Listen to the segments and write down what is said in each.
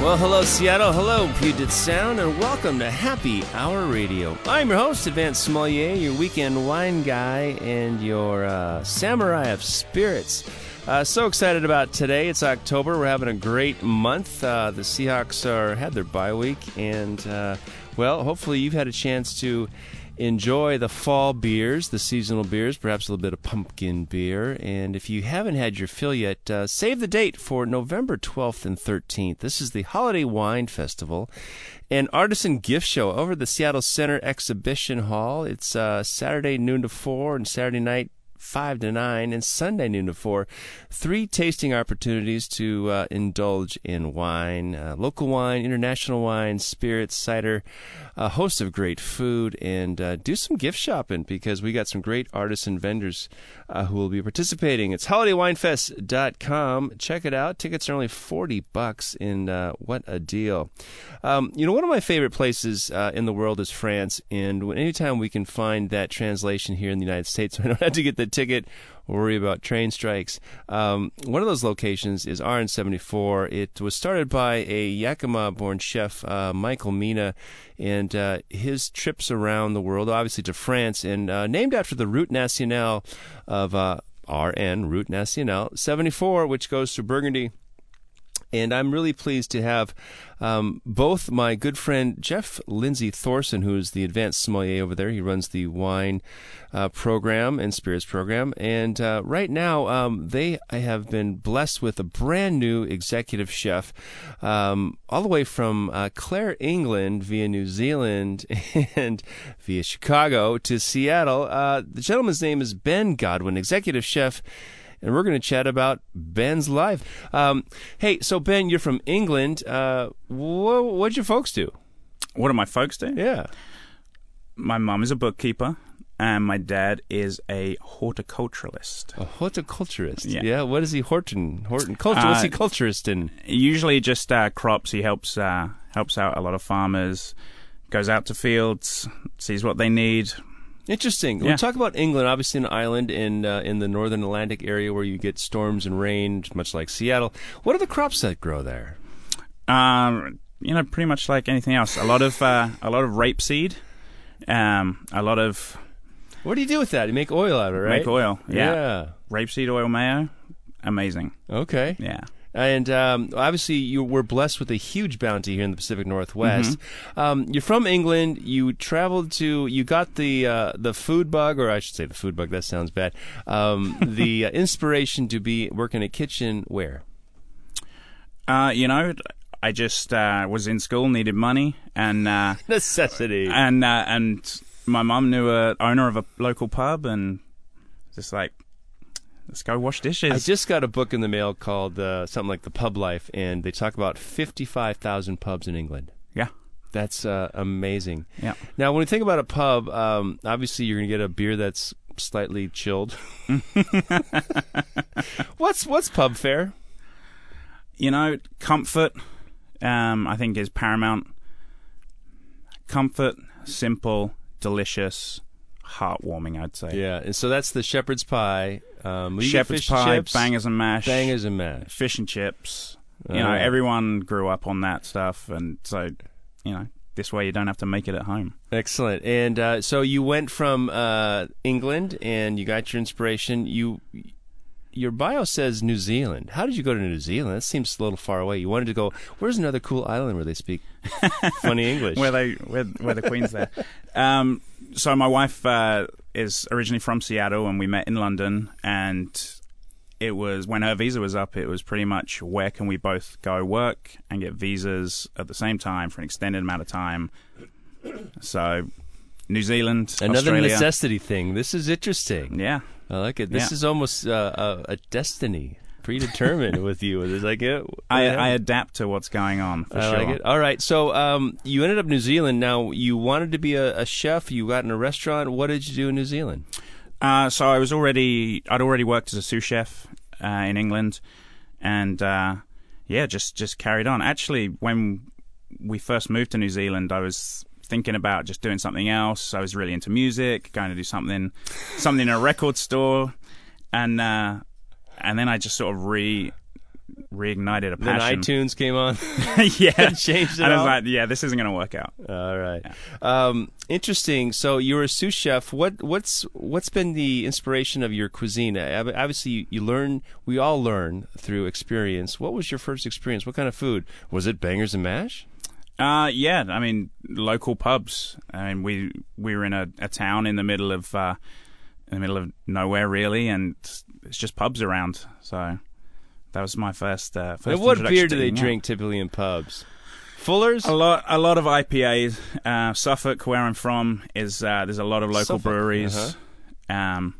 Well, hello, Seattle. Hello, Puget Sound, and welcome to Happy Hour Radio. I'm your host, Advanced Sommelier, your weekend wine guy, and your uh, samurai of spirits. Uh, so excited about today. It's October. We're having a great month. Uh, the Seahawks are had their bye week, and uh, well, hopefully you've had a chance to enjoy the fall beers, the seasonal beers, perhaps a little bit of pumpkin beer. And if you haven't had your fill yet, uh, save the date for November 12th and 13th. This is the Holiday Wine Festival and Artisan Gift Show over the Seattle Center Exhibition Hall. It's uh, Saturday noon to 4 and Saturday night 5 to 9 and Sunday noon to 4. Three tasting opportunities to uh, indulge in wine, uh, local wine, international wine, spirits, cider, a host of great food, and uh, do some gift shopping because we got some great artisan vendors uh, who will be participating. It's holidaywinefest.com. Check it out. Tickets are only 40 bucks, and uh, what a deal. Um, you know, one of my favorite places uh, in the world is France, and anytime we can find that translation here in the United States, I don't have to get the ticket worry about train strikes. Um, one of those locations is RN74. It was started by a Yakima born chef, uh, Michael Mina, and uh, his trips around the world, obviously to France, and uh, named after the Route Nationale of uh, RN, Route Nationale 74, which goes through Burgundy and I'm really pleased to have um, both my good friend Jeff Lindsay Thorson, who is the advanced sommelier over there. He runs the wine uh, program and spirits program. And uh, right now, um, they have been blessed with a brand new executive chef, um, all the way from uh, Clare, England, via New Zealand and via Chicago to Seattle. Uh, the gentleman's name is Ben Godwin, executive chef and we're going to chat about Ben's life. Um, hey, so Ben, you're from England. Uh, wh- what'd your folks do? What do my folks do? Yeah. My mum is a bookkeeper, and my dad is a horticulturalist. A horticulturist. Yeah. yeah. What is he? Horton. Horton. Culture. What's he Uh, culturist in? Usually just uh, crops. He helps uh, helps out a lot of farmers. Goes out to fields, sees what they need. Interesting. Yeah. We talk about England, obviously an island in uh, in the northern Atlantic area where you get storms and rain, much like Seattle. What are the crops that grow there? Um, you know, pretty much like anything else. A lot of uh, a lot of rapeseed. Um, a lot of What do you do with that? You make oil out of it, right? make oil. Yeah. Yeah. rapeseed oil mayo. Amazing. Okay. Yeah. And um, obviously, you were blessed with a huge bounty here in the Pacific Northwest. Um, you're from England. You traveled to. You got the uh, the food bug, or I should say the food bug. That sounds bad. Um, the uh, inspiration to be working a kitchen. Where? Uh, you know, I just uh, was in school, needed money, and uh, Necessity. and uh, and my mum knew a owner of a local pub, and just like, let's go wash dishes. I just got a book in the mail called uh, something like The Pub Life, and they talk about 55,000 pubs in England. yeah, That's uh, amazing. yeah. Now, when we think about a pub, um, obviously you're going to get a beer that's slightly chilled. what's what's pub fare? You know, comfort, um, I think is paramount. Comfort, simple, delicious, heartwarming. I'd say. Yeah, and so that's the shepherd's pie. Um, Shepherd's fish and pie, chips, bangers and mash, bangers and mash. fish and chips. You Uh, know, everyone grew up on that stuff, and so you know, this way you don't have to make it at home. Excellent. And uh, so you went from uh, England, and you got your inspiration. You your bio says New Zealand. How did you go to New Zealand? That seems a little far away. You wanted to go. Where's another cool island where they speak funny English? where they where, where the queen's there. Um, so my wife uh, is originally from Seattle, and we met in London. And it was when her visa was up. It was pretty much where can we both go work and get visas at the same time for an extended amount of time. So New Zealand, Another Australia. necessity thing. This is interesting. Yeah, I like it. This Yeah. is almost uh, a, a destiny predetermined with you. It's like yeah, I. I adapt to what's going on for I sure. like it. All right, so um, you ended up New Zealand. Now you wanted to be a, a chef. You got in a restaurant. What did you do in New Zealand? Uh, so I was already I'd already worked as a sous chef uh, in England, and uh, yeah, just just carried on. Actually, when we first moved to New Zealand, I was thinking about just doing something else. I was really into music, going to do something something in a record store, and uh, and then I just sort of re reignited a passion. Then iTunes came on. yeah, changed it and I was like, yeah, this isn't going to work out. All right. Um, interesting. So you're a sous chef. What what's what's been the inspiration of your cuisine? Obviously, you, you learn. We all learn through experience. What was your first experience? What kind of food was it? Bangers and mash. Uh, yeah, I mean, local pubs. I mean, we we were in a, a town in the middle of uh, in the middle of nowhere, really, and it's just pubs around. So that was my first. Uh, first what beer do they drink typically in pubs? Fuller's. A lot, a lot of IPAs. Uh, Suffolk, where I'm from, is uh, there's a lot of local Suffolk, breweries. uh-huh. Um,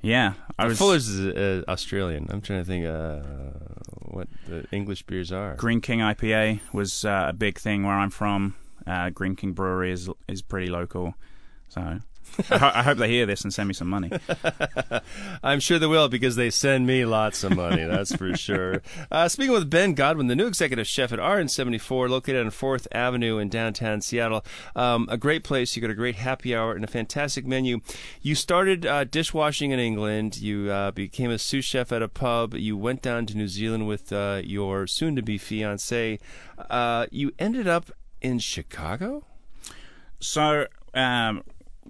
yeah, I was Fuller's is uh, Australian. I'm trying to think uh, what the English beers are. Greene King IPA was uh, a big thing where I'm from. Uh, Greene King Brewery is is pretty local, so I, ho- I hope they hear this and send me some money. I'm sure they will because they send me lots of money. That's for sure. Uh, speaking with Ben Godwin, the new executive chef at RN74, located on Fourth Avenue in downtown Seattle. Um, a great place. You got a great happy hour and a fantastic menu. You started uh, dishwashing in England. You uh, became a sous chef at a pub. You went down to New Zealand with uh, your soon-to-be fiance. Uh, you ended up in Chicago. So um,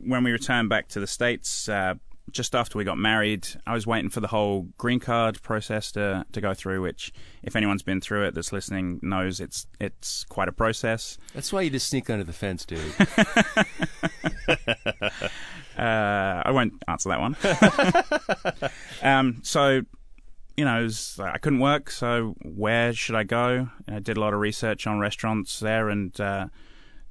when we returned back to the states, uh, just after we got married, I was waiting for the whole green card process to to go through. Which, if anyone's been through it that's listening, knows it's it's quite a process. That's why you just sneak under the fence, dude. Uh, I won't answer that one. um, so, you know, was, I couldn't work. So, where should I go? I did a lot of research on restaurants there, and uh,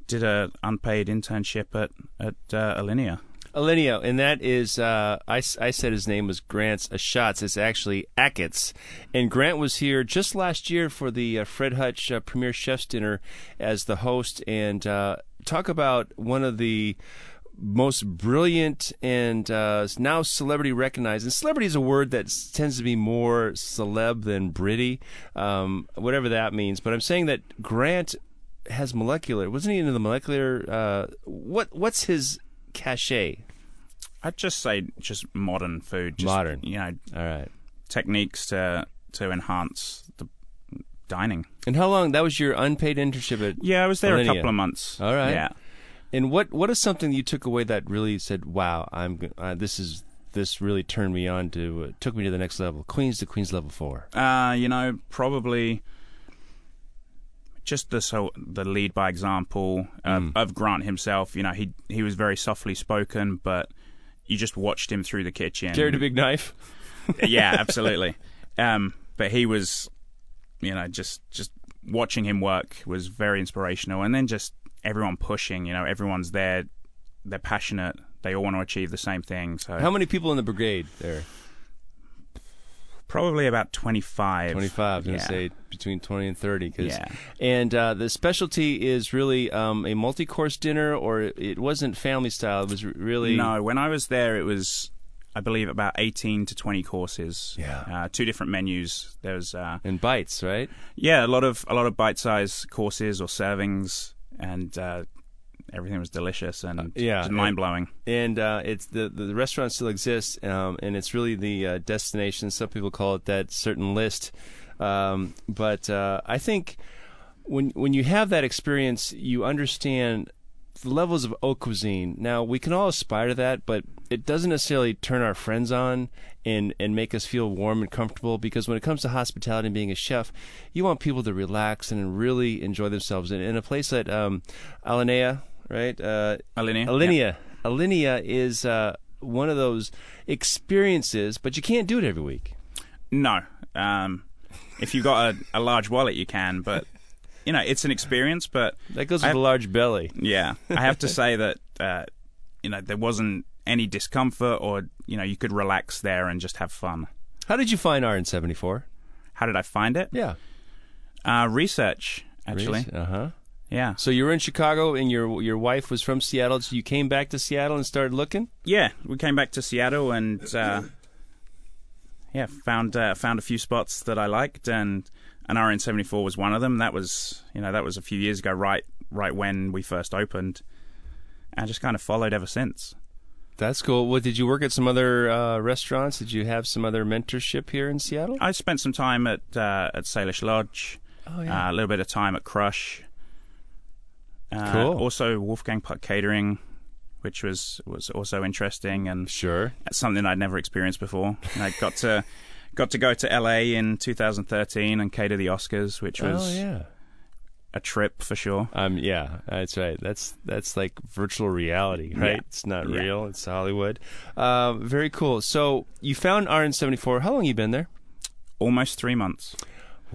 did a unpaid internship at at uh, Alinea. Alinea, and that is, uh, I, I said his name was Grant's Shots. It's actually Achatz. And Grant was here just last year for the uh, Fred Hutch uh, Premier Chef's Dinner as the host. And uh, talk about one of the most brilliant and uh, now celebrity recognized. And celebrity is a word that tends to be more celeb than Britty, um, whatever that means. But I'm saying that Grant has molecular. Wasn't he into the molecular? Uh, what What's his cachet? I'd just say just modern food, just, Modern. You know, All right. techniques to to enhance the dining. And how long? That was your unpaid internship at. Yeah, I was there Alinea. a couple of months. All right. Yeah. And what what is something you took away that really said, "Wow, I'm uh, this is this really turned me on to uh, took me to the next level, Queens to Queens level four. Uh, you know, probably just the so the lead by example of, Mm. of Grant himself. You know, he he was very softly spoken, but you just watched him through the kitchen. Carried a big knife. yeah, absolutely. Um, but he was, you know, just just watching him work was very inspirational, and then just everyone pushing. You know, everyone's there, they're passionate. They all want to achieve the same thing. So How many people in the brigade there? Probably about twenty five. Twenty five. I was Yeah. gonna say between twenty and thirty. Cause, Yeah. And uh, the specialty is really um, a multi course dinner, or it wasn't family style. It was really No, when I was there, it was, I believe, about 18 to 20 courses. Yeah. Uh, two different menus. There was, uh, in bites, right? yeah, a lot of a lot of bite-sized courses or servings, and uh, everything was delicious and yeah, mind-blowing. and uh, it's the, the restaurant still exists, um, and it's really the uh, destination. Some people call it that certain list, um, but uh, I think when when you have that experience, you understand the levels of haute cuisine. Now we can all aspire to that, but it doesn't necessarily turn our friends on and and make us feel warm and comfortable. Because when it comes to hospitality and being a chef, you want people to relax and really enjoy themselves. And in a place like um, Alinea, right? Uh, Alinea? Alinea. Alinea is uh, one of those experiences, but you can't do it every week. No. Um, if you've got a, a large wallet, you can, but you know it's an experience. But That goes with have- a large belly. yeah, I have to say that uh, you know there wasn't any discomfort, or you know you could relax there and just have fun. How did you find RN74? How did I find it? Yeah. Uh, research, actually. Uh huh. Yeah. So you were in Chicago, and your your wife was from Seattle. So you came back to Seattle and started looking. Yeah, we came back to Seattle and uh, yeah, found uh, found a few spots that I liked, and an RN74 was one of them. That was you know that was a few years ago, right right when we first opened, and just kind of followed ever since. That's cool. What did you work at some other uh, restaurants? Did you have some other mentorship here in Seattle? I spent some time at uh, at Salish Lodge, Oh uh, a little bit of time at Crush. Uh, Cool. Also, Wolfgang Puck Catering, which was was also interesting and sure. Something I'd never experienced before. And I got to got to go to LA in 2013 and cater the Oscars, which was oh yeah. a trip for sure. Um, yeah, that's right. That's that's like virtual reality, right? Yeah. It's not Yeah. real. It's Hollywood. Uh, very cool. So you found RN74. How long you been there? Almost three months.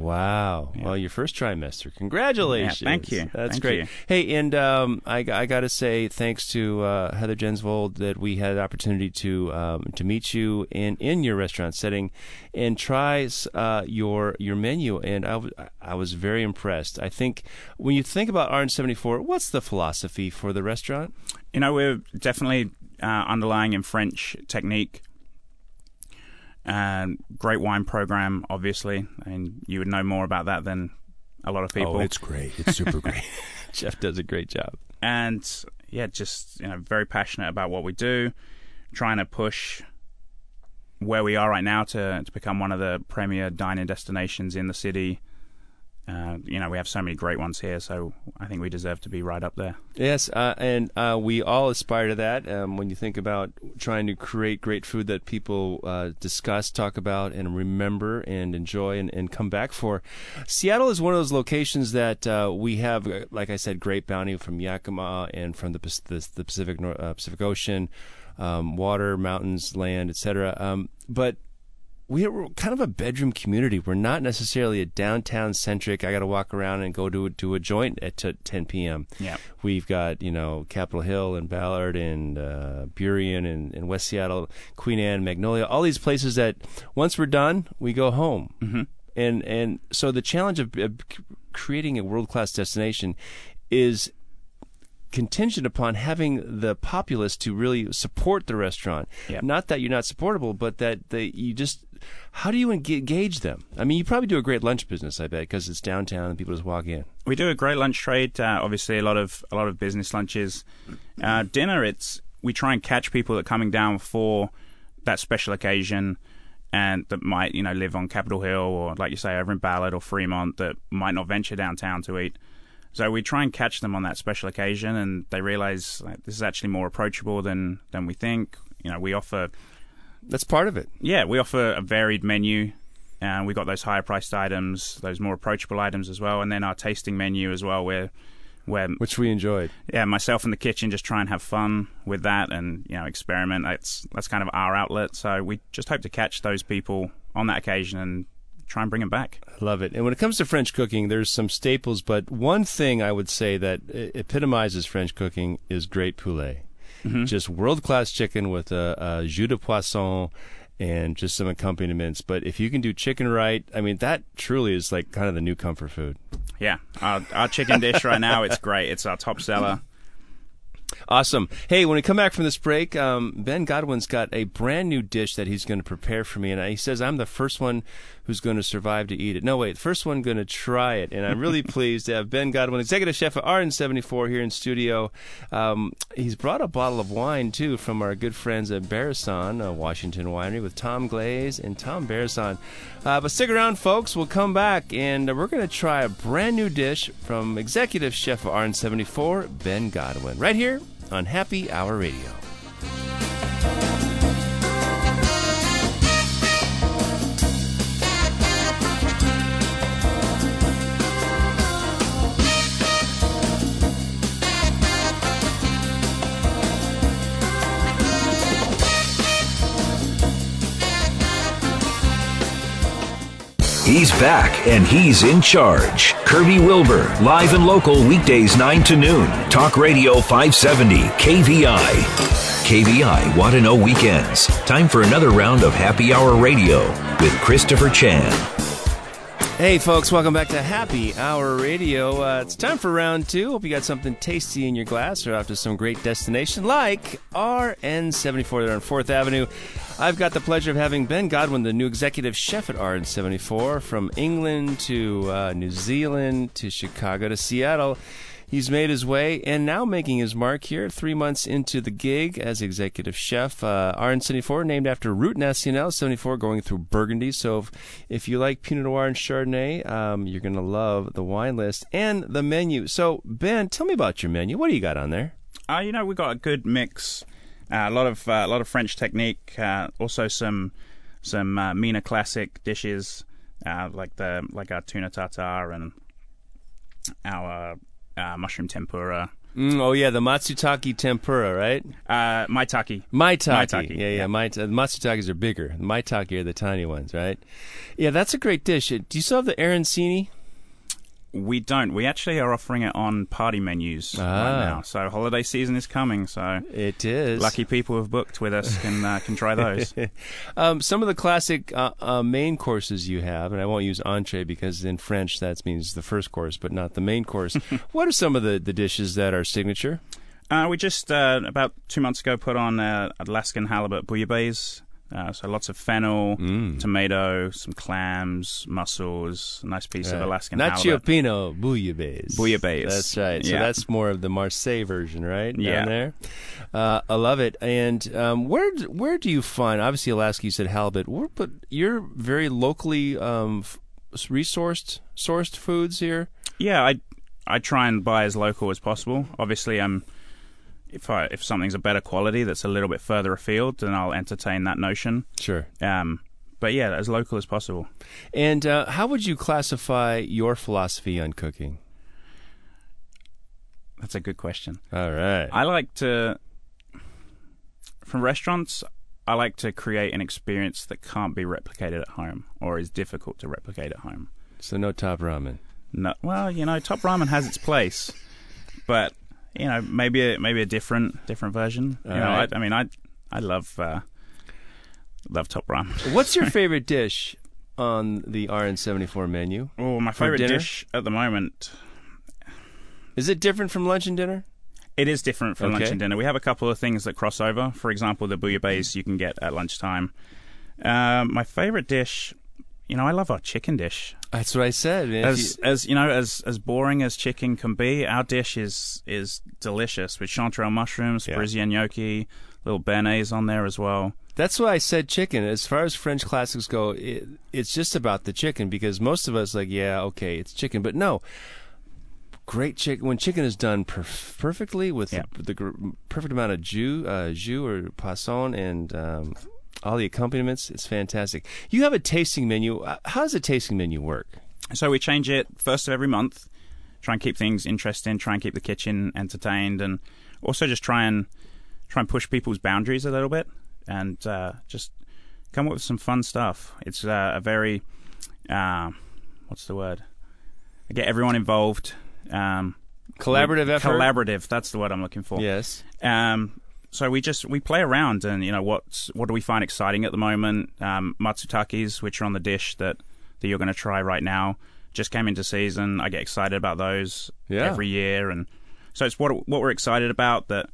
Wow. Well, your first trimester. Congratulations. Yeah, thank you. That's Thank great. you. Hey, and um, I, I got to say thanks to uh, Heather Jensvold that we had the opportunity to um, to meet you in, in your restaurant setting and try uh, your your menu, and I, w- I was very impressed. I think when you think about RN74, what's the philosophy for the restaurant? You know, we're definitely uh, underlying in French technique. And great wine program, obviously, and you would know more about that than a lot of oh, people. Oh, it's great. It's super great. Jeff does a great job. and yeah, just you know, very passionate about what we do, trying to push where we are right now to to become one of the premier dining destinations in the city. Uh, you know, we have so many great ones here, so I think we deserve to be right up there. Yes, uh, and uh, we all aspire to that. Um, when you think about trying to create great food that people uh, discuss, talk about, and remember and enjoy and, and come back for, Seattle is one of those locations that uh, we have, uh, like I said, great bounty from Yakima and from the the, the Pacific Pacific Ocean, um, water, mountains, land, etc. Um, but we're kind of a bedroom community. We're not necessarily a downtown centric. I got to walk around and go to a, to a joint at t- 10 p.m. Yeah. We've got you know Capitol Hill and Ballard and uh, Burien and, and West Seattle, Queen Anne, Magnolia, all these places that once we're done, we go home. Mm-hmm. And and so the challenge of, of creating a world class destination is contingent upon having the populace to really support the restaurant. Yep. Not that you're not supportable, but that they, you just how do you engage them? I mean, you probably do a great lunch business, I bet, because it's downtown and people just walk in. We do a great lunch trade. Uh, obviously, a lot of a lot of business lunches. Uh, dinner, it's we try and catch people that are coming down for that special occasion, and that might you know live on Capitol Hill or like you say over in Ballard or Fremont that might not venture downtown to eat. So we try and catch them on that special occasion, and they realize like, this is actually more approachable than than we think. You know, we offer That's part of it. yeah, we offer a varied menu. Uh, and we got those higher priced items, those more approachable items as well, and then our tasting menu as well, where where Which we enjoyed. yeah, myself in the kitchen just try and have fun with that and you know experiment. That's that's kind of our outlet. So we just hope to catch those people on that occasion and try and bring them back. I love it. And when it comes to French cooking, there's some staples, but one thing I would say that epitomizes French cooking is great poulet. Just world class chicken with a, a jus de poisson and just some accompaniments. But if you can do chicken right, I mean, that truly is like kind of the new comfort food. Yeah, our, our chicken dish right now, it's great. It's our top seller. Awesome. Hey, when we come back from this break, um, Ben Godwin's got a brand new dish that he's going to prepare for me, and he says I'm the first one who's going to survive to eat it. No, wait, first one going to try it, and I'm really pleased to have Ben Godwin, executive chef at RN74, here in studio. Um, he's brought a bottle of wine too from our good friends at Barrison, uh, Washington Winery, with Tom Glaze and Tom Barrison. Uh, but stick around, folks. We'll come back, and we're going to try a brand new dish from executive chef of RN74, Ben Godwin, right here on Happy Hour Radio. He's back and he's in charge. Kirby Wilbur, live and local weekdays 9 to noon. Talk Radio 570, KVI. KVI Want to Know Weekends. Time for another round of Happy Hour Radio with Christopher Chan. Hey, folks, welcome back to Happy Hour Radio. Uh, it's time for round two. Hope you got something tasty in your glass or off to some great destination like RN74 there on 4th Avenue. I've got the pleasure of having Ben Godwin, the new executive chef at RN74, from England to uh, New Zealand to Chicago to Seattle. He's made his way and now making his mark here, three months into the gig as executive chef. Uh, RN74, named after Route Nationale 74, going through Burgundy. So if, if you like Pinot Noir and Chardonnay, um, you're going to love the wine list and the menu. So, Ben, tell me about your menu. What do you got on there? Uh, you know, we've got a good mix. Uh, a lot of uh, a lot of French technique. Uh, also some some uh, Mina classic dishes uh, like the like our tuna tartare and our uh, mushroom tempura. Mm, oh yeah, the matsutake tempura, right? Uh, maitake. Maitake. Maitake, Yeah, yeah. yeah. Mait- uh, matsutakes are bigger. The maitake are the tiny ones, right? Yeah, that's a great dish. Do you still have the arancini? We don't. We actually are offering it on party menus Ah. right now. So holiday season is coming. So It is. lucky people who've booked with us can uh, can try those. Um, some of the classic uh, uh, main courses you have, and I won't use entree because in French that means the first course, but not the main course. what are some of the, the dishes that are signature? Uh, we just uh, about two months ago put on uh, Alaskan halibut bouillabaisse. Uh, so lots of fennel, Mm. tomato, some clams, mussels, a nice piece of Alaskan Nacho. Pino bouillabaisse. Bouillabaisse. That's right. So that's more of the Marseille version, right? Down Yeah. there. Uh, I love it. And um, where where do you find? Obviously, Alaska. You said halibut. Where, but you're very locally um, f- resourced sourced foods here. Yeah, I I try and buy as local as possible. Obviously, I'm if I if something's a better quality that's a little bit further afield, then I'll entertain that notion. Sure. Um, but yeah, as local as possible. And uh, how would you classify your philosophy on cooking? That's a good question. All right. I like to from restaurants. I like to create an experience that can't be replicated at home or is difficult to replicate at home. So no top ramen. No, well, you know, top ramen has its place, but you know, maybe a, maybe a different different version. You All know, right. I, I mean, I I love uh, love top ramen. What's your favorite dish on the RN74 menu? Oh, my favorite dish at the moment. Is it different from lunch and dinner? It is different from lunch and dinner. We have a couple of things that cross over. For example, the bouillabaisse you can get at lunchtime. Uh, my favorite dish, you know, I love our chicken dish. That's what I said. man. As you- as you know, as as boring as chicken can be, our dish is is delicious with chanterelle mushrooms, Yeah. Parisian gnocchi, little béarnaise on there as well. That's why I said chicken. As far as French classics go, it, it's just about the chicken because most of us like, yeah, okay, it's chicken, but no. Great chicken when chicken is done perf- perfectly with Yeah. the, the gr- perfect amount of jus, uh, jus or poisson, and um, all the accompaniments. It's fantastic. You have a tasting menu. Uh, How does a tasting menu work? So we change it first of every month. Try and keep things interesting. Try and keep the kitchen entertained, and also just try and try and push people's boundaries a little bit, and uh, just come up with some fun stuff. It's uh, a very uh, what's the word? I get everyone involved. Um, Collaborative effort. Collaborative. That's the word I'm looking for. Yes. Um, so we just we play around, and you know what what do we find exciting at the moment? Um, matsutakis, which are on the dish that that you're going to try right now, just came into season. I get excited about those Yeah. every year, and so it's what what we're excited about that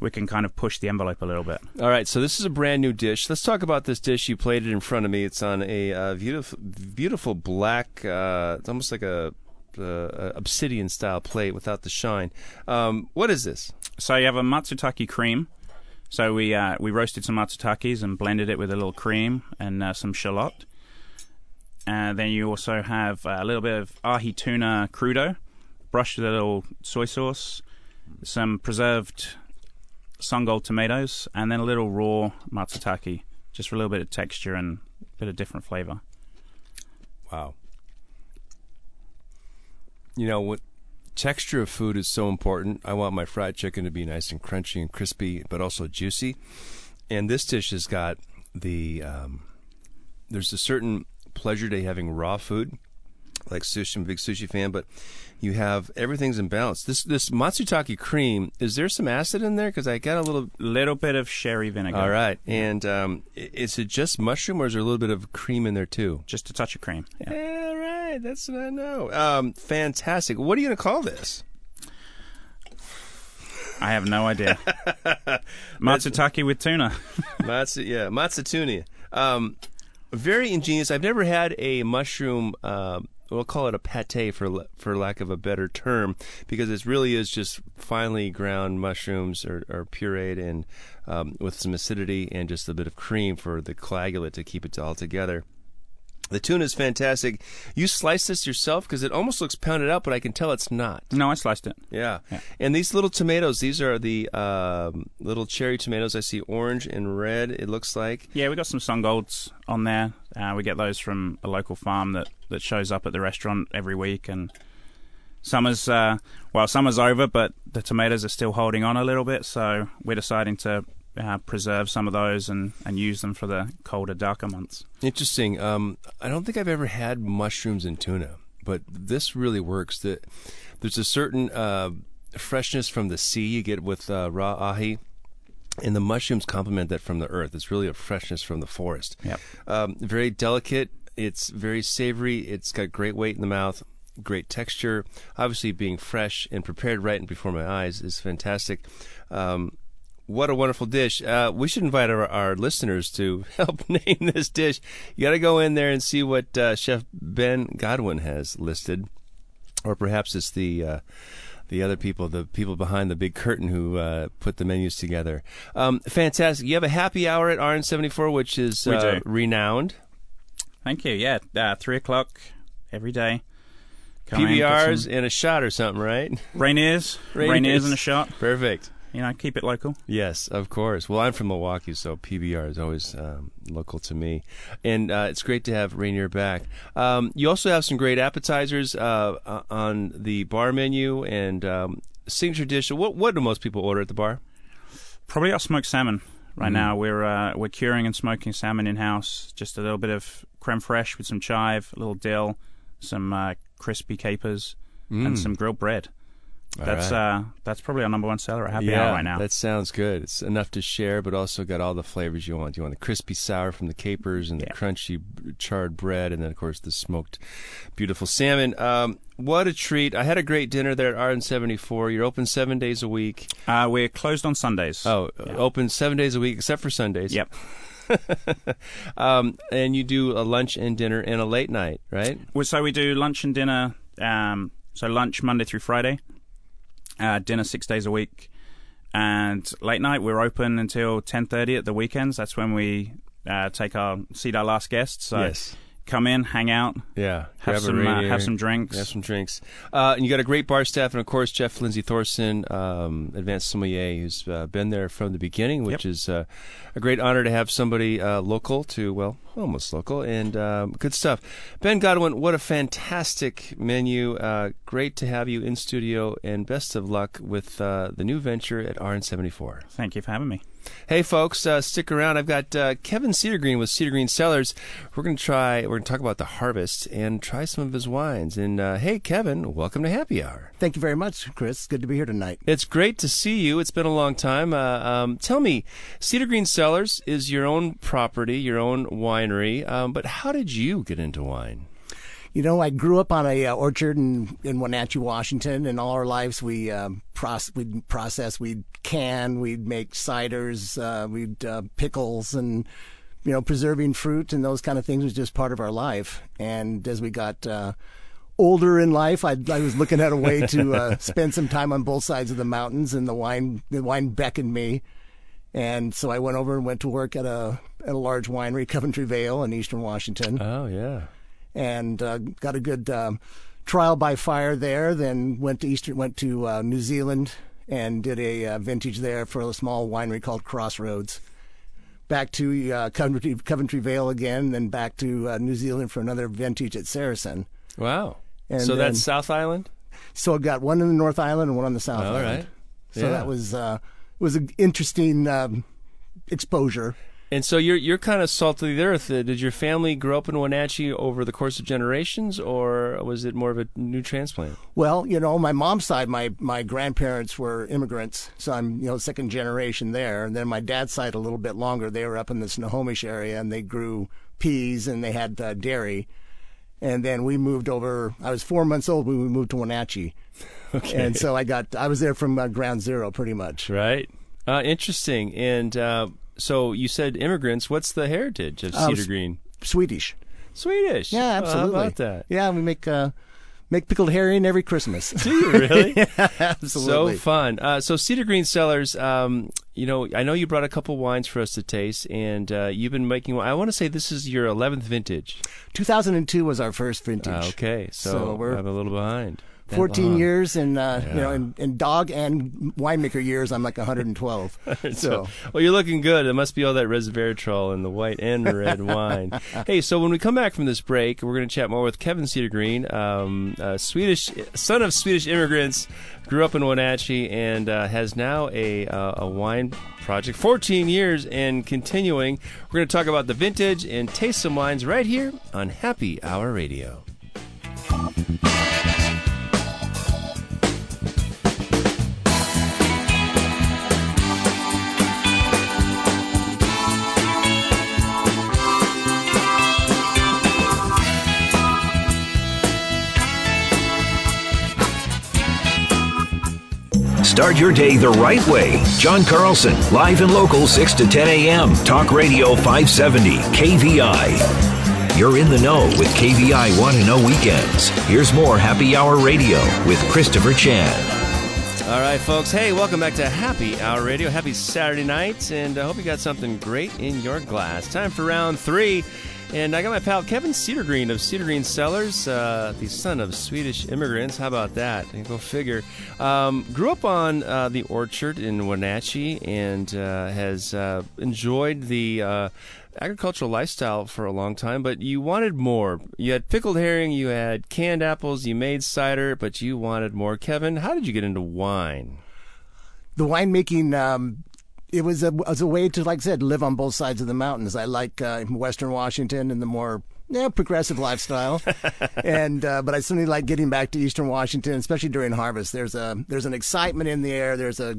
we can kind of push the envelope a little bit. All right, so this is a brand new dish. Let's talk about this dish. You played it in front of me. It's on a uh, beautiful, beautiful black. Uh, it's almost like a, uh, obsidian style plate without the shine. Um, what is this? So you have a matsutake cream. So we uh, we roasted some matsutakis and blended it with a little cream and uh, some shallot. And then you also have a little bit of ahi tuna crudo, brushed with a little soy sauce, some preserved sungold tomatoes, and then a little raw matsutake, just for a little bit of texture and a bit of different flavor. Wow. You know what? Texture of food is so important. I want my fried chicken to be nice and crunchy and crispy, but also juicy. And this dish has got the. Um, there's a certain pleasure to having raw food, like sushi. I'm a big sushi fan, but you have everything's in balance. This this matsutake cream is there some acid in there? Because I got a little little bit of sherry vinegar. All right, and um, is it just mushroom or is there a little bit of cream in there too? Just a touch of cream. Yeah. Right, that's what I know. Um, fantastic. What are you going to call this? I have no idea. Matsutake with tuna. Matsu, yeah, matsutune. Um, very ingenious. I've never had a mushroom. Uh, we'll call it a pate for for lack of a better term, because it really is just finely ground mushrooms or, or pureed and um, with some acidity and just a bit of cream for the coagulate to keep it all together. The tuna is fantastic. You sliced this yourself because it almost looks pounded out, but I can tell it's not. No, I sliced it. Yeah. yeah. And these little tomatoes, these are the uh, little cherry tomatoes. I see orange and red, it looks like. Yeah, we got some sun golds on there. Uh, we get those from a local farm that, that shows up at the restaurant every week. And summer's, uh, well, summer's over, but the tomatoes are still holding on a little bit. So we're deciding to uh, preserve some of those and, and use them for the colder, darker months. Interesting. Um, I don't think I've ever had mushrooms in tuna, but this really works. The, there's a certain uh, freshness from the sea you get with uh, raw ahi. And the mushrooms complement that from the earth. It's really a freshness from the forest. Yep. Um, very delicate. It's very savory. It's got great weight in the mouth great texture. Obviously, being fresh and prepared right before my eyes is fantastic. Um, what a wonderful dish. Uh, we should invite our, our, listeners to help name this dish. You got to go in there and see what uh, Chef Ben Godwin has listed, or perhaps it's the uh, the other people, the people behind the big curtain who uh, put the menus together. Um, fantastic. You have a happy hour at RN74, which is uh, renowned. Thank you. Yeah, uh, three o'clock every day. Come PBRs and a shot or something, right? Rainiers, Rainiers, Rainiers and a shot. Perfect you know, keep it local. Yes, of course. Well, I'm from Milwaukee, so PBR is always um, local to me, and uh, it's great to have Rainier back. Um, you also have some great appetizers uh, on the bar menu and um, signature dish. What what do most people order at the bar? Probably our smoked salmon. Right mm. now, we're uh, we're curing and smoking salmon in house. Just a little bit of creme fraiche with some chive, a little dill, some uh, crispy capers, mm. and some grilled bread that's right. uh, that's probably our number one seller at Happy yeah, Hour right now. That sounds good. It's enough to share, but also got all the flavors you want. You want the crispy sour from the capers and yeah. the crunchy charred bread, and then of course the smoked, beautiful salmon. Um, what a treat! I had a great dinner there at RN74. You're open seven days a week. Uh, we're closed on Sundays. Oh, yeah. open seven days a week except for Sundays. Yep. um, and you do a lunch and dinner and a late night, right? Well, so we do lunch and dinner. Um, so lunch Monday through Friday uh, dinner six days a week, and late night we're open until ten thirty at the weekends. That's when we uh, take our seat our last guests. So yes come in, hang out, yeah, have some uh, have some drinks, have some drinks. Uh, and you got a great bar staff, and of course Jeff Lindsay Thorson, um, advanced sommelier, who's uh, been there from the beginning, which yep. is uh, a great honor to have somebody uh, local to well, almost local, and um, good stuff. Ben Godwin, what a fantastic menu! Uh, great to have you in studio, and best of luck with the new venture at RN74. Thank you for having me. Hey, folks, uh, stick around. I've got uh, Kevin Cedergreen with Cedergreen Cellars. We're going to try, we're going to talk about the harvest and try some of his wines. And uh, hey, Kevin, welcome to Happy Hour. Thank you very much, Chris. Good to be here tonight. It's great to see you. It's been a long time. Uh, um, tell me, Cedergreen Cellars is your own property, your own winery, um, but how did you get into wine? You know, I grew up on a uh, orchard in, in Wenatchee, Washington, and all our lives we um, proce- we'd process, we'd can, we'd make ciders, uh, we'd uh, pickles, and you know, preserving fruit and those kind of things was just part of our life. And as we got uh, older in life, I, I, was looking at a way to uh, spend some time on both sides of the mountains, and the wine the wine beckoned me. And so I went over and went to work at a at a large winery, Coventry Vale, in Eastern Washington. Oh yeah and uh, got a good um, trial by fire there. Then went to Eastern, went to uh, New Zealand and did a uh, vintage there for a small winery called Crossroads. Back to uh, Coventry, Coventry Vale again, then back to uh, New Zealand for another vintage at Seresin. Wow! And so then, that's South Island. So I got one in the North Island and one on the South All Island. Right. So yeah. that was uh, was an interesting um, exposure. And so you're you're kind of salt of the earth. Uh, Did your family grow up in Wenatchee over the course of generations, or was it more of a new transplant? Well, you know, my mom's side, my my grandparents were immigrants, so I'm you know second generation there. And then my dad's side a little bit longer. They were up in the Snohomish area, and they grew peas and they had uh, dairy. And then we moved over. I was four months old when we moved to Wenatchee, Okay. and so I got I was there from uh, ground zero pretty much. Right. Uh, interesting. And uh, so you said immigrants. What's the heritage of Uh, Cedergreen? Swedish. Swedish. Yeah, Well, absolutely. how about that? Yeah, we make uh, make pickled herring every Christmas. Do you really? absolutely. So fun. Uh, so Cedergreen Cellars, um, you know, I know you brought a couple wines for us to taste, and uh, you've been making. I want to say this is your eleventh vintage. 2002 was our first vintage. Okay, so, So we're I'm a little behind. That 14 long. years, and uh, you know, in, in dog and winemaker years, I'm like 112. so Well, you're looking good. It must be all that resveratrol in the white and red wine. Hey, so when we come back from this break, we're going to chat more with Kevin Cedergreen, um, Swedish son of Swedish immigrants, grew up in Wenatchee, and uh, has now a uh, a wine project, 14 years and continuing. We're going to talk about the vintage and taste some wines right here on Happy Hour Radio. Start your day the right way. John Carlson, live and local, 6 to 10 a.m. Talk Radio 570, KVI. You're in the know with KVI Want to Know Weekends. Here's more Happy Hour Radio with Christopher Chan. All right, folks. Hey, welcome back to Happy Hour Radio. Happy Saturday night, and I hope you got something great in your glass. Time for round three. And I got my pal Kevin Cedergreen of Cedergreen Cellars, uh, the son of Swedish immigrants. How about that? Go figure. Um, grew up on uh, the orchard in Wenatchee and uh, has uh, enjoyed the uh, agricultural lifestyle for a long time, but you wanted more. You had pickled herring, you had canned apples, you made cider, but you wanted more. Kevin, how did you get into wine? the winemaking, um, it was a was a way to, like I said, live on both sides of the mountains. I like uh, Western Washington and the more yeah, progressive lifestyle, and uh, but I certainly like getting back to Eastern Washington, especially during harvest. There's a there's an excitement in the air. There's a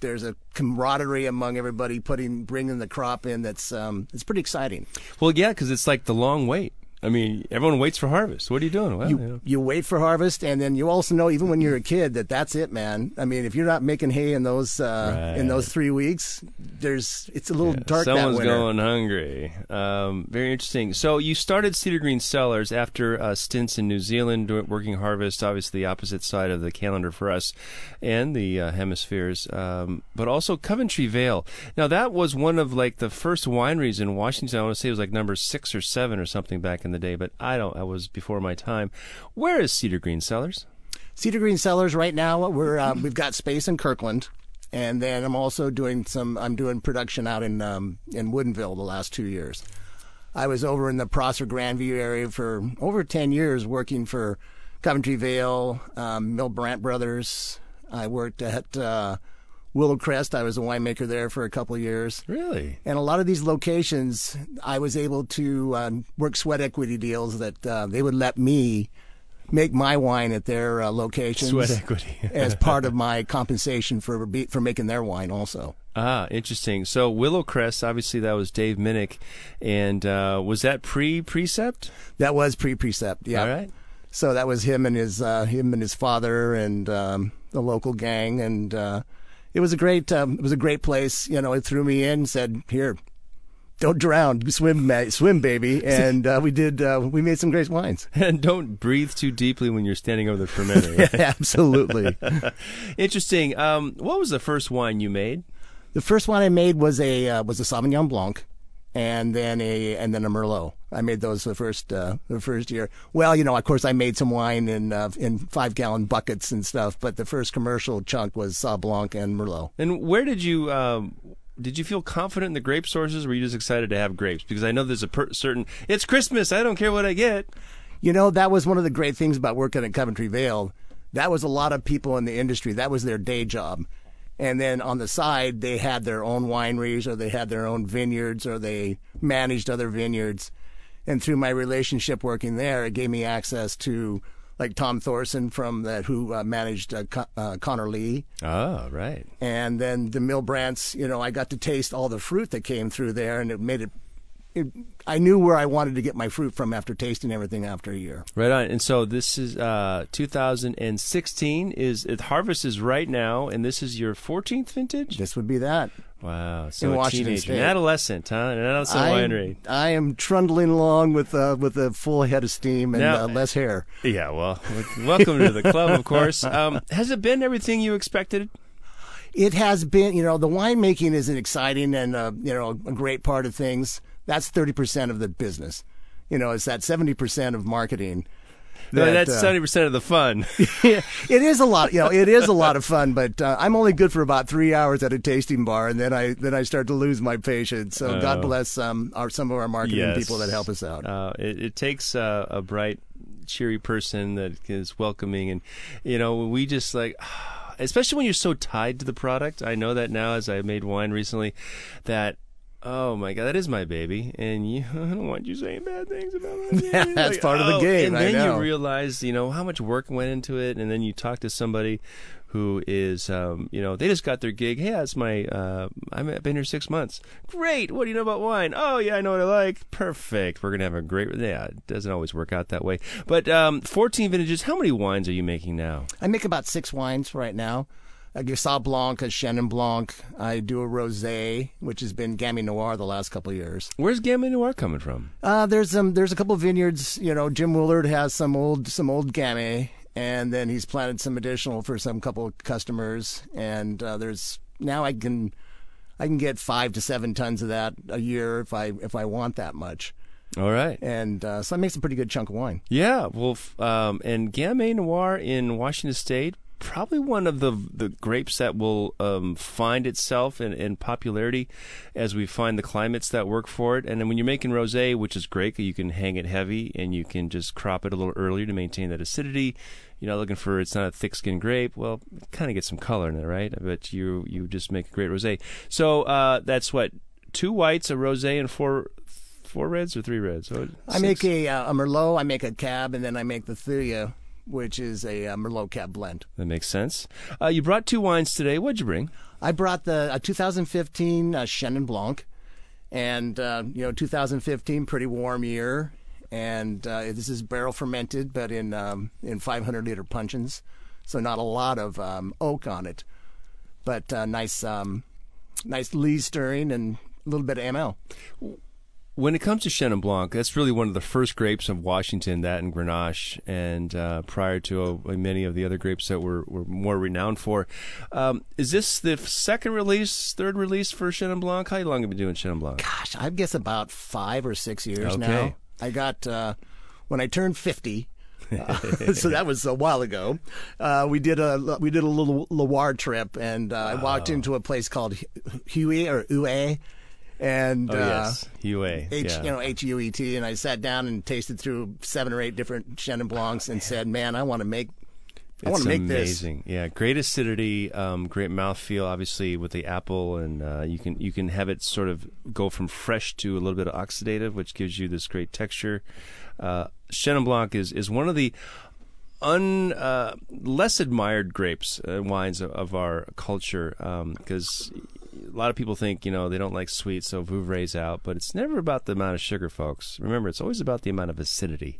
there's a camaraderie among everybody putting bringing the crop in. That's um, it's pretty exciting. Well, yeah, because it's like the long wait. I mean, everyone waits for harvest. What are you doing? Well, you, you know. you wait for harvest, and then you also know, even when you're a kid, that that's it, man. I mean, if you're not making hay in those uh, in those three weeks, there's it's a little dark Someone's going hungry. Um, very interesting. So you started Cedergreen Cellars after uh, stints in New Zealand, working harvest, obviously the opposite side of the calendar for us and the uh, hemispheres, um, but also Coventry Vale. Now that was one of like the first wineries in Washington. I want to say it was like number six or seven or something back in the day, but I don't. I was before my time. Where is Cedergreen Cellars? Cedergreen Cellars right now. We're uh, we've got space in Kirkland, and then I'm also doing some. I'm doing production out in um, in Woodinville the last two years. I was over in the Prosser Grandview area for over ten years, working for Coventry Vale, um, Milbrandt Brothers. I worked at uh, Willow Crest. I was a winemaker there for a couple of years. Really? And a lot of these locations, I was able to uh, work sweat equity deals that uh, they would let me make my wine at their uh, locations Sweat equity. as part of my compensation for for making their wine. Also, Ah, interesting. So Willow Crest, obviously that was Dave Minick, and uh, was that pre precept? that was pre precept. Yeah. All right. So that was him and his uh, him and his father and um, the local gang, and uh, it was a great um, it was a great place. You know, it threw me in, said, "Here, don't drown, swim, ma- swim, baby," and uh, we did. Uh, we made some great wines. And don't breathe too deeply when you're standing over the fermenter. right? Absolutely. Interesting. Um, what was the first wine you made? the first one I made was a uh, was a Sauvignon Blanc, and then a and then a Merlot. I made those the first uh, the first year. Well, you know, of course, I made some wine in uh, in five gallon buckets and stuff, but the first commercial chunk was Sauv Blanc and Merlot. And where did you um, did you feel confident in the grape sources? Or were you just excited to have grapes? Because I know there's a per- certain. It's Christmas. I don't care what I get. You know, that was one of the great things about working at Coventry Vale. That was a lot of people in the industry. That was their day job. And then on the side, they had their own wineries or they had their own vineyards or they managed other vineyards. And through my relationship working there, it gave me access to like Tom Thorson from that who uh, managed uh, Con- uh, Connor Lee. Oh, right. And then the Milbrandts, you know, I got to taste all the fruit that came through there and it made it it, I knew where I wanted to get my fruit from after tasting everything after a year. Right on. And so this is uh, 2016. Is it harvest is right now, and this is your 14th vintage. This would be that. Wow. So In a Washington teenager, State. an adolescent, huh? An adolescent I, winery. I am trundling along with uh, with a full head of steam and Now- uh, less hair. Yeah. Well, welcome to the club, of course. Um, has it been everything you expected? It has been, you know, the winemaking is an exciting and uh, you know a great part of things. That's thirty percent of the business. You know, it's that seventy percent of marketing. No, that, that's uh, seventy percent of the fun. it is a lot. You know, it is a lot of fun, but uh, I'm only good for about three hours at a tasting bar, and then I then I start to lose my patience. So God bless um, our some of our marketing Yes. people that help us out. Uh, it, it takes uh, a bright, cheery person that is welcoming, and you know, we just like, especially when you're so tied to the product. I know that now, as I made wine recently, that. Oh my God, that is my baby, and you, I don't want you saying bad things about my baby. That's Like, part of the oh, game, And I then know. you realize, you know, how much work went into it, and then you talk to somebody who is, um, you know, they just got their gig. Hey, that's my, uh, I've been here six months. Great. What do you know about wine? Oh, yeah, I know what I like. Perfect. We're gonna have a great. Yeah, it doesn't always work out that way. But um, 14 vintages. How many wines are you making now? I make about six wines right now. A Gusau Blanc, a Chenin Blanc. I do a rosé, which has been Gamay Noir the last couple of years. Where's Gamay Noir coming from? Uh, there's um, there's a couple of vineyards. You know, Jim Willard has some old some old Gamay, and then he's planted some additional for some couple of customers. And uh, there's now I can I can get five to seven tons of that a year if I if I want that much. All right. And uh, so I make a pretty good chunk of wine. Yeah, well, f- um, and Gamay Noir in Washington State, probably one of the the grapes that will um, find itself in, in popularity as we find the climates that work for it. And then when you're making rosé, which is great, you can hang it heavy and you can just crop it a little earlier to maintain that acidity. You're not looking for it's not a thick-skinned grape. Well, kind of get some color in it, right? But you you just make a great rosé. So uh, that's what two whites, a rosé, and four four reds or three reds. So I make a uh, a Merlot, I make a Cab, and then I make the Thuja, which is a, uh Merlot Cab blend. That makes sense. Uh, you brought two wines today. What'd you bring? I brought the a 2015 uh, Chenin Blanc, and uh, you know 2015 pretty warm year, and uh, this is barrel fermented, but in um, in 500 liter puncheons, so not a lot of um, oak on it, but uh, nice um, nice lee stirring and a little bit of ML. When it comes to Chenin Blanc, that's really one of the first grapes of Washington, that and Grenache, and uh, prior to uh, many of the other grapes that we're, we're more renowned for. Um, is this the second release, third release for Chenin Blanc? How long have you been doing Chenin Blanc? Gosh, I guess about five or six years Okay. now. I got uh, when I turned 50. uh, so that was a while ago. Uh, we did a we did a little Loire trip, and uh, I walked into a place called Huey or Huey, and Oh, uh, yes. Hue. H yeah. you know H U E T, and I sat down and tasted through seven or eight different Chenin Blancs, and said, "Man, I want to make, I want It's to make this." amazing. Yeah, great acidity, um, great mouthfeel. Obviously, with the apple, and uh, you can you can have it sort of go from fresh to a little bit of oxidative, which gives you this great texture. Uh, Chenin Blanc is is one of the un uh, less admired grapes uh, wines of, of our culture because a lot of people think you know they don't like sweet, so Vouvray's out. But it's never about the amount of sugar, folks. Remember, it's always about the amount of acidity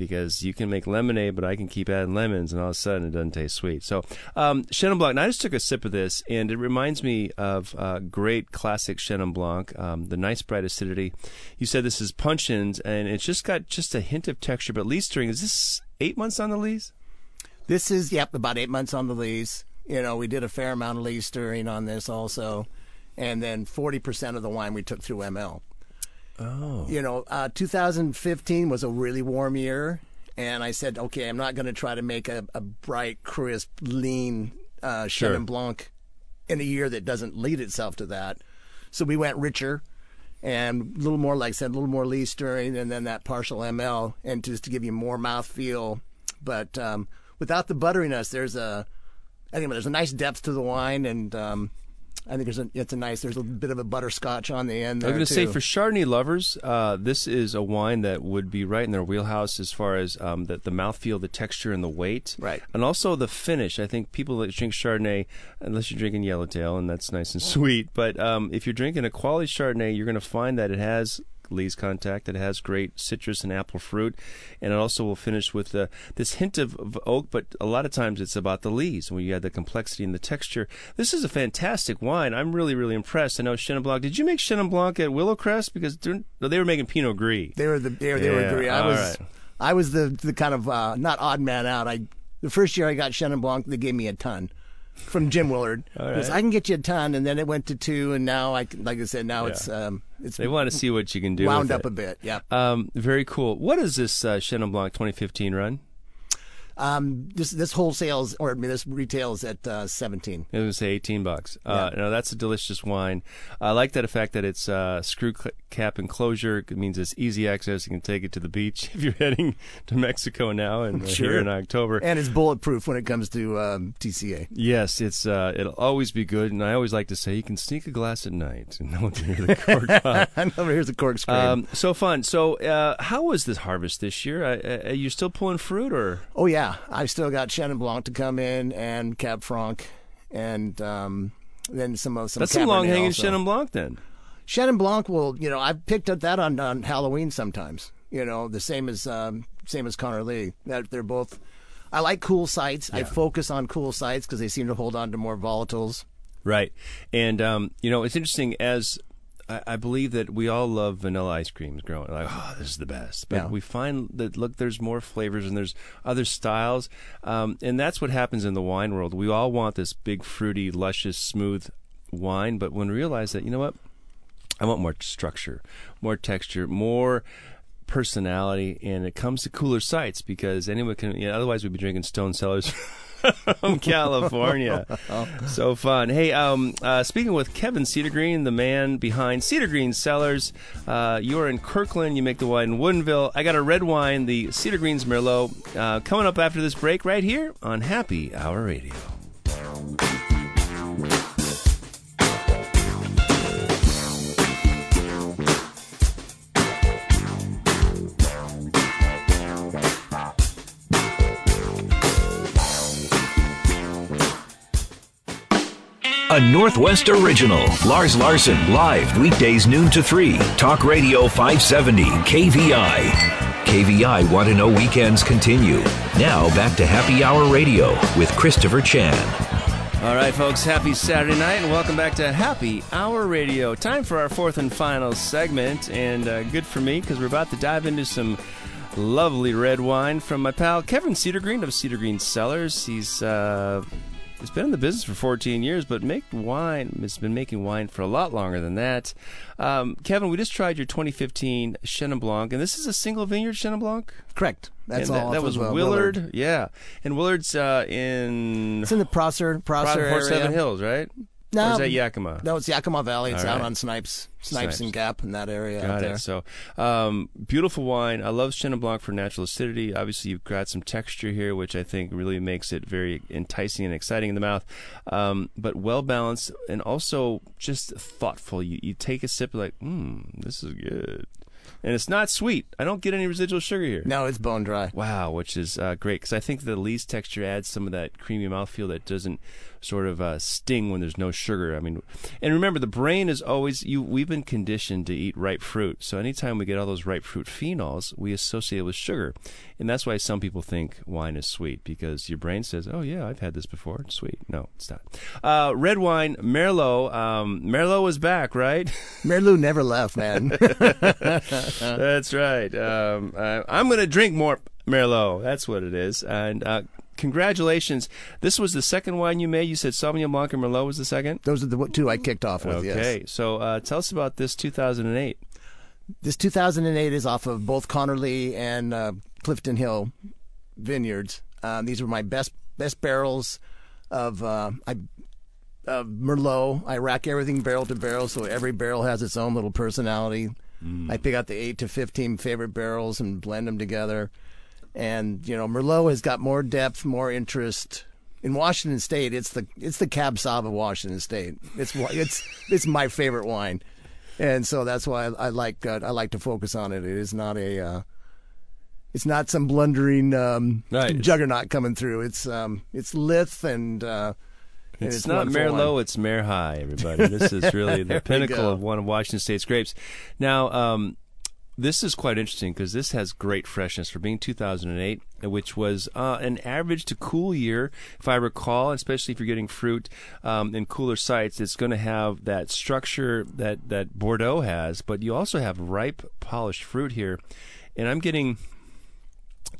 because you can make lemonade, but I can keep adding lemons, and all of a sudden it doesn't taste sweet. So, um, Chenin Blanc. Now I just took a sip of this, and it reminds me of uh, great classic Chenin Blanc. Um, the nice bright acidity. You said this is puncheons, and it's just got just a hint of texture, but lees stirring. Is this eight months on the lees? This is yep, about eight months on the lees. You know, we did a fair amount of lees stirring on this also, and then forty percent of the wine we took through ML. Oh, You know, uh, 2015 was a really warm year, and I said, okay, I'm not going to try to make a, a bright, crisp, lean uh, Sure. Chenin Blanc in a year that doesn't lead itself to that. So we went richer and a little more, like I said, a little more lees stirring, and then that partial ML, and just to give you more mouthfeel. But um, without the butteriness, there's a I think there's a nice depth to the wine, and um, I think there's a it's a nice. There's a bit of a butterscotch on the end. I'm going to say for Chardonnay lovers, uh, this is a wine that would be right in their wheelhouse as far as um, the the mouthfeel, the texture, and the weight, Right. and also the finish. I think people that drink Chardonnay, unless you're drinking Yellowtail, and that's nice and sweet, but um, if you're drinking a quality Chardonnay, you're going to find that it has lees contact. It has great citrus and apple fruit, and it also will finish with uh, this hint of, of oak. But a lot of times it's about the lees when you add the complexity and the texture. This is a fantastic wine. I'm really really impressed. I know Chenin Blanc. Did you make Chenin Blanc at Willowcrest because no, they were making Pinot Gris? They were the they were, they were agree. I was right. I was the the kind of uh, not odd man out. I the first year I got Chenin Blanc, they gave me a ton from Jim Willard. I can get you a ton, and then it went to two, and now I can- like I said, now it's um it's They want to see what you can do. wound up it. a bit. Yeah. Um, very cool. What is this uh, Chenin Blanc 2015 run? Um, this this wholesales or I mean, this retails at uh, seventeen. I was gonna say eighteen bucks. Uh, no, that's a delicious wine. I like that effect that it's uh, screw cap enclosure. It means it's easy access. You can take it to the beach if you're heading to Mexico now and uh, here Sure. in October. And it's bulletproof when it comes to um, TCA. Yes, it's uh, it'll always be good. And I always like to say you can sneak a glass at night and no one can hear the cork pop. I know here's a cork scrape. Um, so fun. So, uh, how was this harvest this year? Are you still pulling fruit, or oh yeah, I still got Chenin Blanc to come in and Cab Franc, and um, then some of some. that's some long hanging also. Chenin Blanc then? Chenin Blanc will, you know, I've picked up that on, on Halloween sometimes. You know, the same as um, same as Conner Lee. That they're both. I like cool sites. I focus on cool sites because they seem to hold on to more volatiles. Right. And, um, you know, it's interesting as I, I believe that we all love vanilla ice creams growing. Like, oh, this is the best. But Yeah. we find that, look, there's more flavors and there's other styles. Um, and that's what happens in the wine world. We all want this big, fruity, luscious, smooth wine. But when we realize that, you know what? I want more structure, more texture, more personality, and it comes to cooler sites because anyone can. You know, otherwise, we'd be drinking Stone Cellars from California. so fun. Hey, um, uh, speaking with Kevin Cedergreen, the man behind Cedergreen Cellars, uh, you're in Kirkland. You make the wine in Woodinville. I got a red wine, the Cedergreen's Merlot, uh, coming up after this break right here on Happy Hour Radio. Northwest original. Lars Larson, live weekdays noon to 3. Talk Radio 570, KVI. KVI Want to Know Weekends continue. Now back to Happy Hour Radio with Christopher Chan. All right, folks, happy Saturday night and welcome back to Happy Hour Radio. Time for our fourth and final segment, and uh, good for me because we're about to dive into some lovely red wine from my pal Kevin Cedergreen of Cedergreen Cellars. He's uh, he's been in the business for 14 years, but make wine has been making wine for a lot longer than that. Um, Kevin, we just tried your 2015 Chenin Blanc, and this is a single vineyard Chenin Blanc. Correct. That's And all. That, that was of, uh, Willard. yeah, and Willard's uh, in It's in the Prosser Prosser area. Seven Hills, right? No, or is that Yakima? No, it's Yakima Valley. It's All out right. on Snipes, Snipes, Snipes. and Gap in that area out Got there. it. So, um, beautiful wine. I love Chenin Blanc for natural acidity. Obviously, you've got some texture here, which I think really makes it very enticing and exciting in the mouth. Um, but well balanced and also just thoughtful. You, you take a sip, like, mmm, this is good. And it's not sweet. I don't get any residual sugar here. No, it's bone dry. Wow, which is uh, great because I think the lees texture adds some of that creamy mouthfeel that doesn't sort of uh, sting when there's no sugar. I mean, and remember, the brain is always you. We've been conditioned to eat ripe fruit, so anytime we get all those ripe fruit phenols, we associate with sugar, and that's why some people think wine is sweet because your brain says, "Oh yeah, I've had this before. It's sweet." No, it's not. Uh, red wine, Merlot. Um, Merlot is back, right? Merlot never left, man. That's right. Um, uh, I'm going to drink more Merlot. That's what it is. And uh, congratulations. This was the second wine you made. You said Sauvignon Blanc and Merlot was the second. Those are the two I kicked off with. Okay. Yes. So uh, tell us about this 2008. This 2008 is off of both Conner Lee and uh, Clifton Hill vineyards. Um, these were my best best barrels of uh, I of Merlot. I rack everything barrel to barrel, so every barrel has its own little personality. I pick out the eight to fifteen favorite barrels and blend them together. And you know, Merlot has got more depth, more interest, in Washington State, it's the it's the Cab Sauv of Washington State. It's it's it's my favorite wine, and so that's why I, I like uh, I like to focus on it. It is not a uh, it's not some blundering um, Right. juggernaut coming through. It's um, it's lithe and. Uh, and It's, not Merlot, wine. it's Mare High, everybody. This is really the pinnacle of one of Washington State's grapes. Now, um, this is quite interesting because this has great freshness for being 2008, which was uh, an average to cool year, if I recall, especially if you're getting fruit um, in cooler sites. It's going to have that structure that, that Bordeaux has, but you also have ripe, polished fruit here. And I'm getting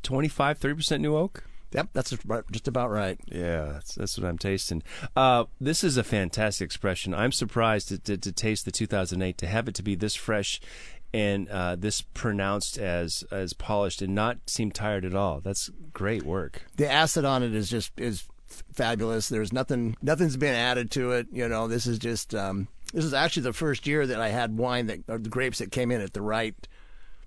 25, 30% new oak. Yep, that's just about- right. Yeah, that's, that's what I'm tasting. Uh, this is a fantastic expression. I'm surprised to, to, to taste the 2008 to have it to be this fresh and uh, this pronounced as as polished and not seem tired at all. That's great work. the acid on it is just is f- fabulous. There's nothing nothing's been added to it. You know, this is just um, this is actually the first year that I had wine that or the grapes that came in at the right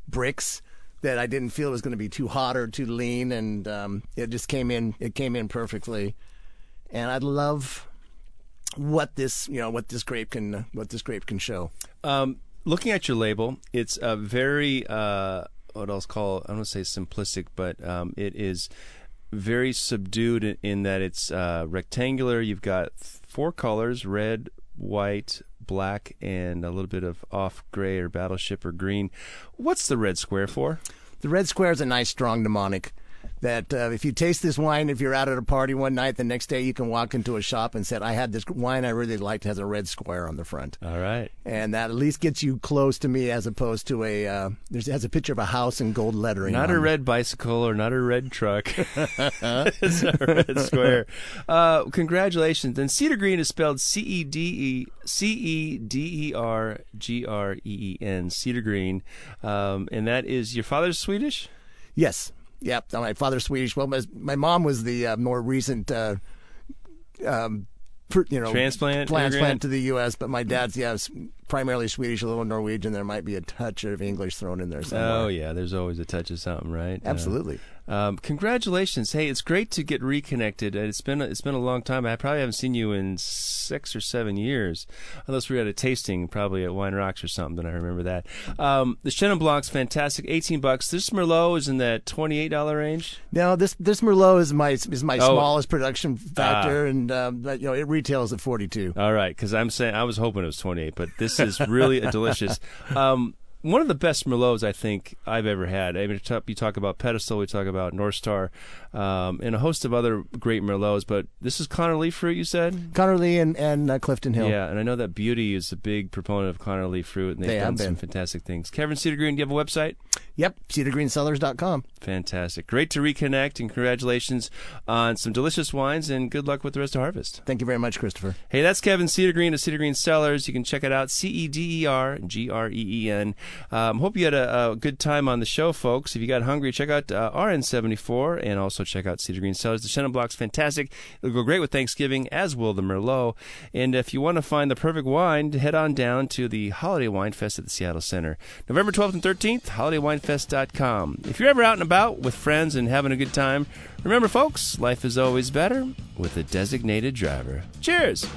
Brix that I didn't feel was going to be too hot or too lean, and um, it just came in. It came in perfectly, and I love what this you know what this grape can what this grape can show. Um, looking at your label, it's a very uh, what else call I don't want to say simplistic, but um, it is very subdued in, in that it's uh, rectangular. You've got four colors: red, white, black, and a little bit of off gray or battleship or green. What's the red square for? The red square is a nice strong mnemonic that uh, if you taste this wine, if you're out at a party one night, the next day you can walk into a shop and say, I had this wine I really liked, has a red square on the front. All right. And that at least gets you close to me as opposed to a, uh, there's, it has a picture of a house in gold lettering. Not a it. red bicycle or not a red truck. it's a red square. Uh, congratulations. And Cedergreen is spelled C E D E C E D E R G R E E N. Cedar Green. Um, and that is your father's Swedish? Yes. Yep. My father's Swedish. Well, my, my mom was the uh, more recent, uh, um, per- you know, Transplant, transplant to the U.S. But my dad's, yeah, s- primarily Swedish, a little Norwegian. There might be a touch of English thrown in there somewhere. Oh, yeah. There's always a touch of something, right? Uh, Absolutely. Um, congratulations! Hey, it's great to get reconnected. It's been it's been a long time. I probably haven't seen you in six or seven years, unless we were at a tasting, probably at Wine Rocks or something. I remember that. Um, the Chenin Blanc's fantastic, eighteen bucks. This Merlot is in that twenty eight dollar range. No, this this Merlot is my is my Oh. smallest production factor, and um, you know it retails at forty two. All right, because I'm saying I was hoping it was twenty eight, but this is really a delicious. Um, one of the best Merlots I think I've ever had. I mean, you talk about Pedestal, we talk about North Star, um, and a host of other great Merlots. But this is Connor Leaf fruit, you said. Conner Lee and and uh, Clifton Hill. Yeah, and I know that Buty is a big proponent of Connor Leaf fruit, and they've They done have some fantastic things. Kevin Cedergreen, do you have a website? Yep. CedergreenCellars.com. Fantastic. Great to reconnect, and congratulations on some delicious wines, and good luck with the rest of harvest. Thank you very much, Christopher. Hey, that's Kevin Cedergreen of Cedergreen Cellars. You can check it out, C E D E R G R E E N. Um, hope you had a, a good time on the show, folks. If you got hungry, check out uh, RN74 and also check out Cedergreen Cellars. The Chenin Blanc's fantastic. It'll go great with Thanksgiving, as will the Merlot. And if you want to find the perfect wine, head on down to the Holiday Wine Fest at the Seattle Center. November 12th and 13th, holidaywinefest.com. If you're ever out and about with friends and having a good time, remember, folks, life is always better with a designated driver. Cheers!